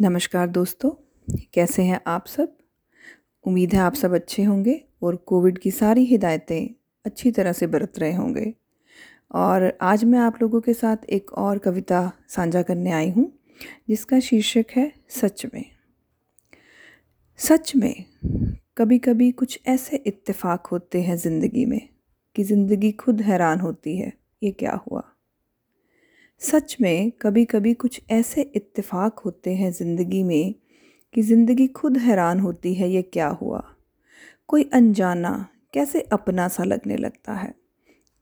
नमस्कार दोस्तों, कैसे हैं आप सब? उम्मीद है आप सब अच्छे होंगे और कोविड की सारी हिदायतें अच्छी तरह से बरत रहे होंगे। और आज मैं आप लोगों के साथ एक और कविता साझा करने आई हूँ, जिसका शीर्षक है सच में। सच में कभी कभी कुछ ऐसे इत्तेफाक होते हैं ज़िंदगी में कि ज़िंदगी खुद हैरान होती है, ये क्या हुआ? सच में कभी कभी कुछ ऐसे इत्तेफाक होते हैं ज़िंदगी में कि ज़िंदगी खुद हैरान होती है ये क्या हुआ। कोई अनजाना कैसे अपना सा लगने लगता है।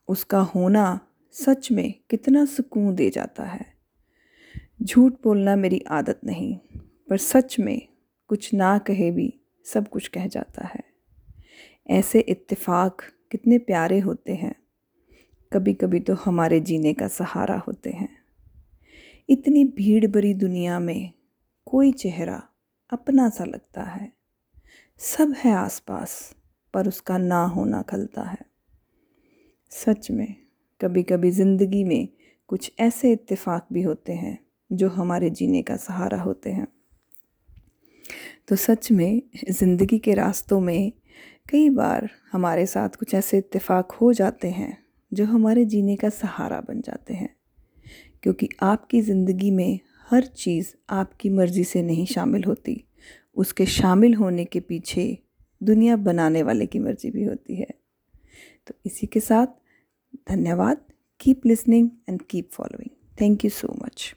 उसका होना सच में कितना सुकून दे जाता है। झूठ बोलना मेरी आदत नहीं, पर सच में कुछ ना कहे भी सब कुछ कह जाता है। ऐसे इत्तेफाक कितने प्यारे होते हैं। कभी कभी तो हमारे जीने का सहारा होते हैं। इतनी भीड़ भरी दुनिया में कोई चेहरा अपना सा लगता है। सब है आसपास, पर उसका ना होना खलता है। सच में कभी कभी ज़िंदगी में कुछ ऐसे इत्तेफाक भी होते हैं, जो हमारे जीने का सहारा होते हैं। तो सच में, ज़िंदगी के रास्तों में कई बार हमारे साथ कुछ ऐसे इत्तेफाक हो जाते हैं, जो हमारे जीने का सहारा बन जाते हैं। क्योंकि आपकी ज़िंदगी में हर चीज़ आपकी मर्ज़ी से नहीं शामिल होती। उसके शामिल होने के पीछे दुनिया बनाने वाले की मर्ज़ी भी होती है। तो इसी के साथ धन्यवाद। Keep listening and keep following thank you so much